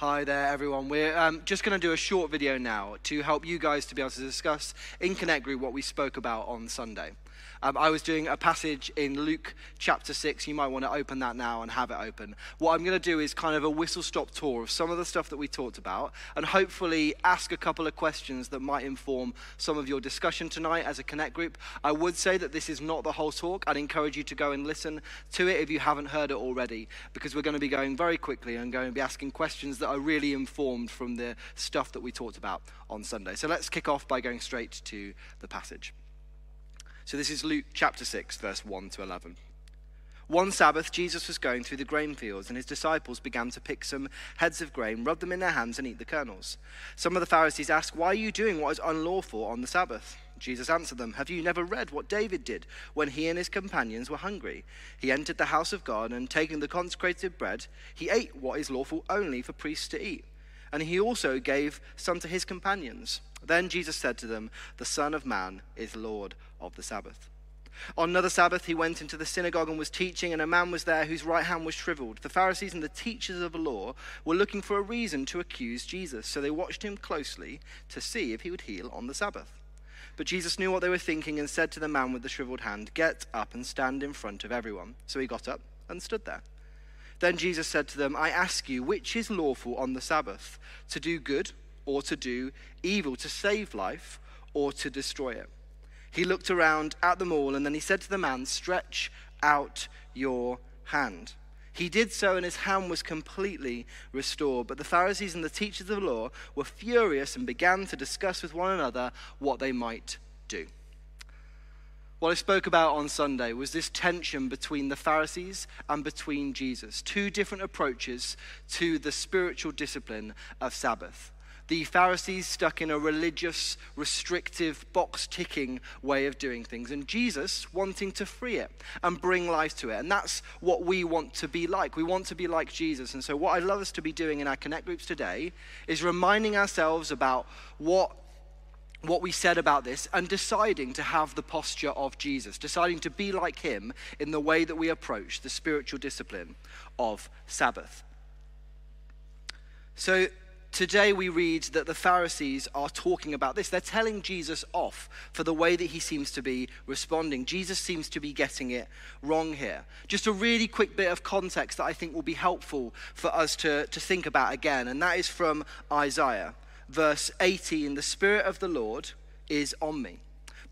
Hi there, everyone. We're um, just going to do a short video now to help you guys to be able to discuss in Connect Group what we spoke about on Sunday. Um, I was doing a passage in Luke chapter 6. You might want to open that now and have it open. What I'm going to do is kind of a whistle stop tour of some of the stuff that we talked about and hopefully ask a couple of questions that might inform some of your discussion tonight as a Connect group. I would say that this is not the whole talk. I'd encourage you to go and listen to it if you haven't heard it already because we're going to be going very quickly and going to be asking questions that are really informed from the stuff that we talked about on Sunday. So let's kick off by going straight to the passage. So this is Luke chapter 6, verse 1 to 11. One Sabbath, Jesus was going through the grain fields, and his disciples began to pick some heads of grain, rub them in their hands, and eat the kernels. Some of the Pharisees asked, Why are you doing what is unlawful on the Sabbath? Jesus answered them, Have you never read what David did when he and his companions were hungry? He entered the house of God, and taking the consecrated bread, he ate what is lawful only for priests to eat. And he also gave some to his companions. Then Jesus said to them, The Son of Man is Lord of the Sabbath. On another Sabbath, he went into the synagogue and was teaching, and a man was there whose right hand was shriveled. The Pharisees and the teachers of the law were looking for a reason to accuse Jesus, so they watched him closely to see if he would heal on the Sabbath. But Jesus knew what they were thinking and said to the man with the shriveled hand, Get up and stand in front of everyone. So he got up and stood there. Then Jesus said to them, I ask you, which is lawful on the Sabbath, to do good or to do evil, to save life or to destroy it? He looked around at them all, and then he said to the man, Stretch out your hand. He did so, and his hand was completely restored. But the Pharisees and the teachers of the law were furious and began to discuss with one another what they might do. What I spoke about on Sunday was this tension between the Pharisees and between Jesus, two different approaches to the spiritual discipline of Sabbath the Pharisees stuck in a religious, restrictive, box ticking way of doing things, and Jesus wanting to free it and bring life to it. And that's what we want to be like. We want to be like Jesus. And so, what I'd love us to be doing in our Connect groups today is reminding ourselves about what what we said about this and deciding to have the posture of Jesus, deciding to be like him in the way that we approach the spiritual discipline of Sabbath. So, Today we read that the Pharisees are talking about this. They're telling Jesus off for the way that he seems to be responding. Jesus seems to be getting it wrong here. Just a really quick bit of context that I think will be helpful for us to, to think about again, and that is from Isaiah, verse 18 The Spirit of the Lord is on me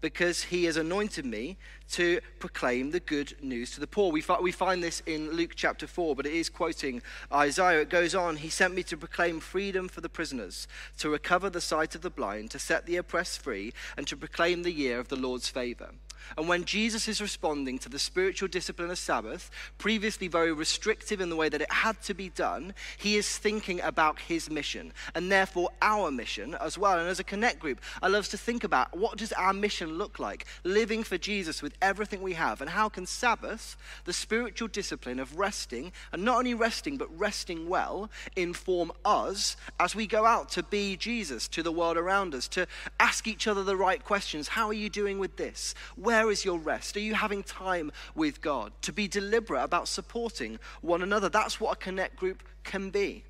because he has anointed me to proclaim the good news to the poor. We, we find this in Luke chapter 4, but it is quoting Isaiah. It goes on He sent me to proclaim freedom for the prisoners, to recover the sight of the blind, to set the oppressed free, and to proclaim the year of the Lord's favor. And when Jesus is responding to the spiritual discipline of Sabbath, previously very restrictive in the way that it had to be done, he is thinking about his mission and therefore our mission as well. And as a connect group, I love to think about what does our mission look like? Living for Jesus with everything we have. And how can Sabbath, the spiritual discipline of resting, and not only resting, but resting well, inform us as we go out to be Jesus to the world around us, to ask each other the right questions. How are you doing with this? Is your rest? Are you having time with God? To be deliberate about supporting one another. That's what a connect group can be.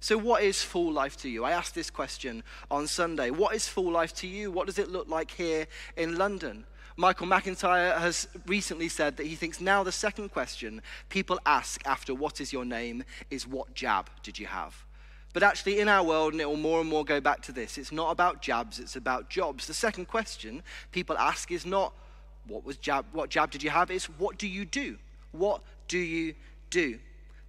So, what is full life to you? I asked this question on Sunday. What is full life to you? What does it look like here in London? Michael McIntyre has recently said that he thinks now the second question people ask after what is your name is what jab did you have? But actually, in our world, and it will more and more go back to this, it's not about jabs, it's about jobs. The second question people ask is not what was jab, what jab did you have? It's what do you do? What do you do?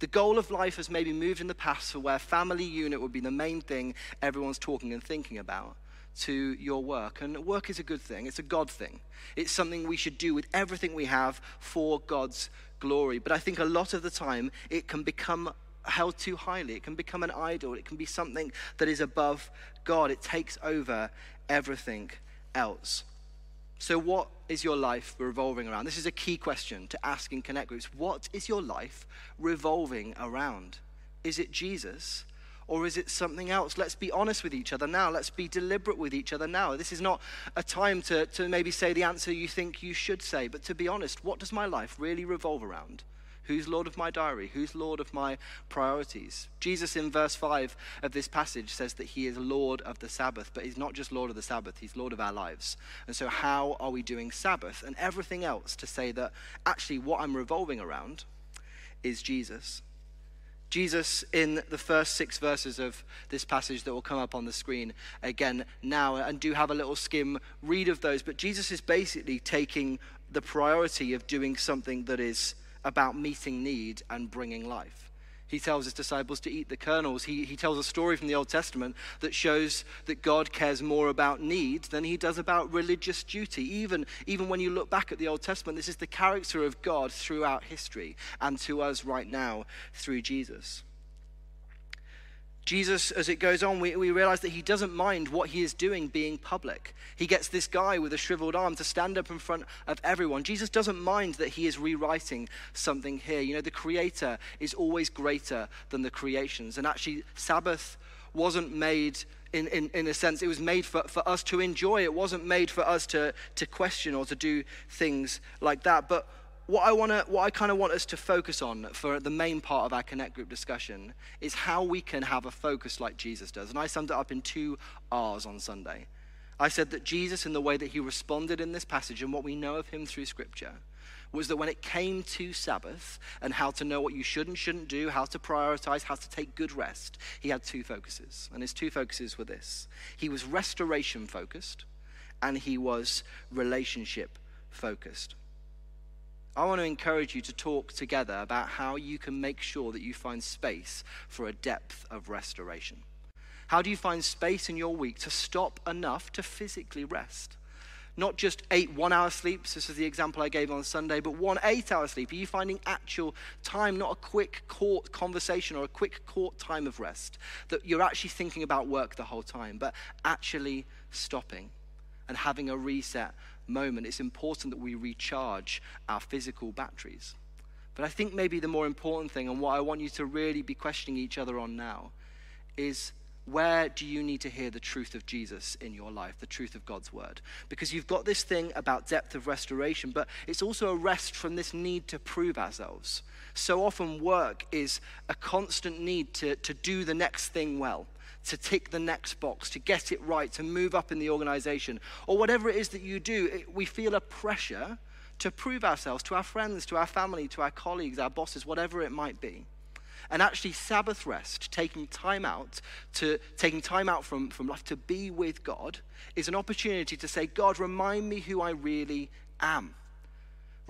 The goal of life has maybe moved in the past for where family unit would be the main thing everyone's talking and thinking about to your work. And work is a good thing, it's a God thing. It's something we should do with everything we have for God's glory. But I think a lot of the time it can become held too highly. It can become an idol. It can be something that is above God. It takes over everything else. So, what is your life revolving around? This is a key question to ask in Connect groups. What is your life revolving around? Is it Jesus? Or is it something else? Let's be honest with each other now. Let's be deliberate with each other now. This is not a time to, to maybe say the answer you think you should say, but to be honest, what does my life really revolve around? Who's Lord of my diary? Who's Lord of my priorities? Jesus, in verse 5 of this passage, says that he is Lord of the Sabbath, but he's not just Lord of the Sabbath, he's Lord of our lives. And so, how are we doing Sabbath? And everything else to say that actually what I'm revolving around is Jesus. Jesus, in the first six verses of this passage that will come up on the screen again now, and do have a little skim read of those, but Jesus is basically taking the priority of doing something that is about meeting need and bringing life. He tells his disciples to eat the kernels. He, he tells a story from the Old Testament that shows that God cares more about need than he does about religious duty. Even, even when you look back at the Old Testament, this is the character of God throughout history and to us right now through Jesus. Jesus, as it goes on, we, we realize that he doesn't mind what he is doing being public. He gets this guy with a shriveled arm to stand up in front of everyone. Jesus doesn't mind that he is rewriting something here. You know, the creator is always greater than the creations. And actually, Sabbath wasn't made in, in, in a sense, it was made for, for us to enjoy. It wasn't made for us to, to question or to do things like that. But what I want to, what I kind of want us to focus on for the main part of our Connect group discussion is how we can have a focus like Jesus does. And I summed it up in two R's on Sunday. I said that Jesus, in the way that he responded in this passage and what we know of him through Scripture, was that when it came to Sabbath and how to know what you should and shouldn't do, how to prioritize, how to take good rest, he had two focuses. And his two focuses were this he was restoration focused and he was relationship focused. I want to encourage you to talk together about how you can make sure that you find space for a depth of restoration. How do you find space in your week to stop enough to physically rest? Not just eight one hour sleeps, this is the example I gave on Sunday, but one eight hour sleep. Are you finding actual time, not a quick court conversation or a quick court time of rest? That you're actually thinking about work the whole time, but actually stopping and having a reset moment, it's important that we recharge our physical batteries. But I think maybe the more important thing, and what I want you to really be questioning each other on now, is where do you need to hear the truth of Jesus in your life, the truth of God's word? Because you've got this thing about depth of restoration, but it's also a rest from this need to prove ourselves. So often, work is a constant need to, to do the next thing well to tick the next box, to get it right, to move up in the organization, or whatever it is that you do, we feel a pressure to prove ourselves to our friends, to our family, to our colleagues, our bosses, whatever it might be. And actually, Sabbath rest, taking time out to taking time out from, from life to be with God, is an opportunity to say, God, remind me who I really am.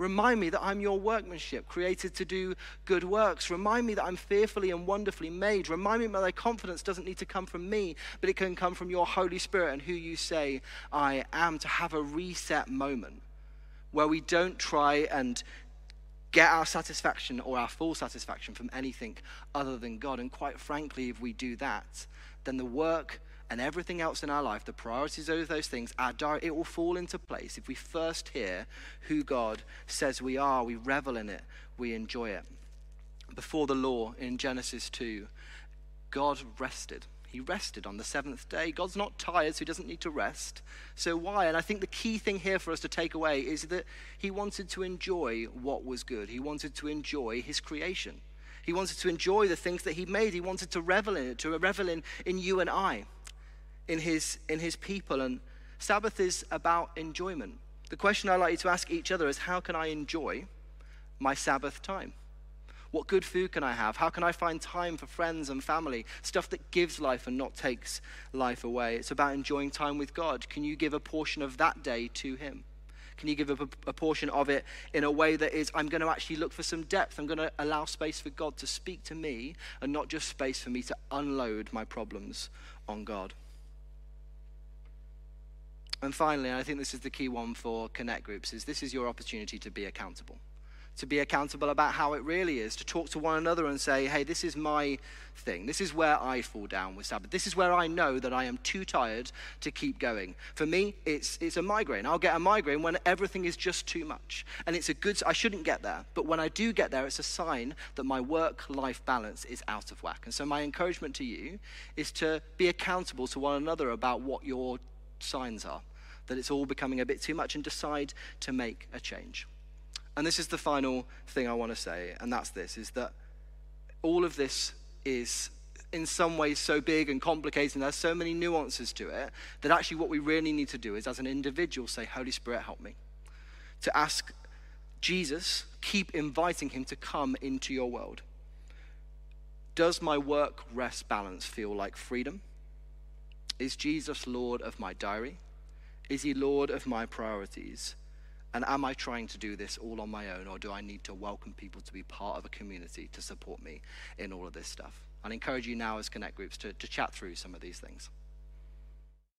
Remind me that I'm your workmanship, created to do good works. Remind me that I'm fearfully and wonderfully made. Remind me that my confidence doesn't need to come from me, but it can come from your Holy Spirit and who you say I am. To have a reset moment where we don't try and get our satisfaction or our full satisfaction from anything other than God. And quite frankly, if we do that, then the work and everything else in our life, the priorities of those things, our it will fall into place if we first hear who God says we are, we revel in it, we enjoy it. Before the law in Genesis 2, God rested. He rested on the seventh day. God's not tired, so he doesn't need to rest. So, why? And I think the key thing here for us to take away is that he wanted to enjoy what was good. He wanted to enjoy his creation. He wanted to enjoy the things that he made. He wanted to revel in it, to revel in, in you and I in his, in his people. And Sabbath is about enjoyment. The question I like you to ask each other is how can I enjoy my Sabbath time? What good food can I have? How can I find time for friends and family? Stuff that gives life and not takes life away. It's about enjoying time with God. Can you give a portion of that day to Him? Can you give a, a, portion of it in a way that is, I'm going to actually look for some depth? I'm going to allow space for God to speak to me and not just space for me to unload my problems on God. And finally, and I think this is the key one for connect groups, is this is your opportunity to be accountable. To be accountable about how it really is, to talk to one another and say, hey, this is my thing. This is where I fall down with Sabbath. This is where I know that I am too tired to keep going. For me, it's, it's a migraine. I'll get a migraine when everything is just too much. And it's a good, I shouldn't get there. But when I do get there, it's a sign that my work life balance is out of whack. And so my encouragement to you is to be accountable to one another about what your signs are that it's all becoming a bit too much and decide to make a change. And this is the final thing I want to say, and that's this is that all of this is in some ways so big and complicated and there's so many nuances to it that actually what we really need to do is as an individual say holy spirit help me to ask jesus keep inviting him to come into your world. Does my work rest balance feel like freedom? Is jesus lord of my diary is he lord of my priorities and am I trying to do this all on my own, or do I need to welcome people to be part of a community to support me in all of this stuff? I'd encourage you now as Connect Groups to, to chat through some of these things.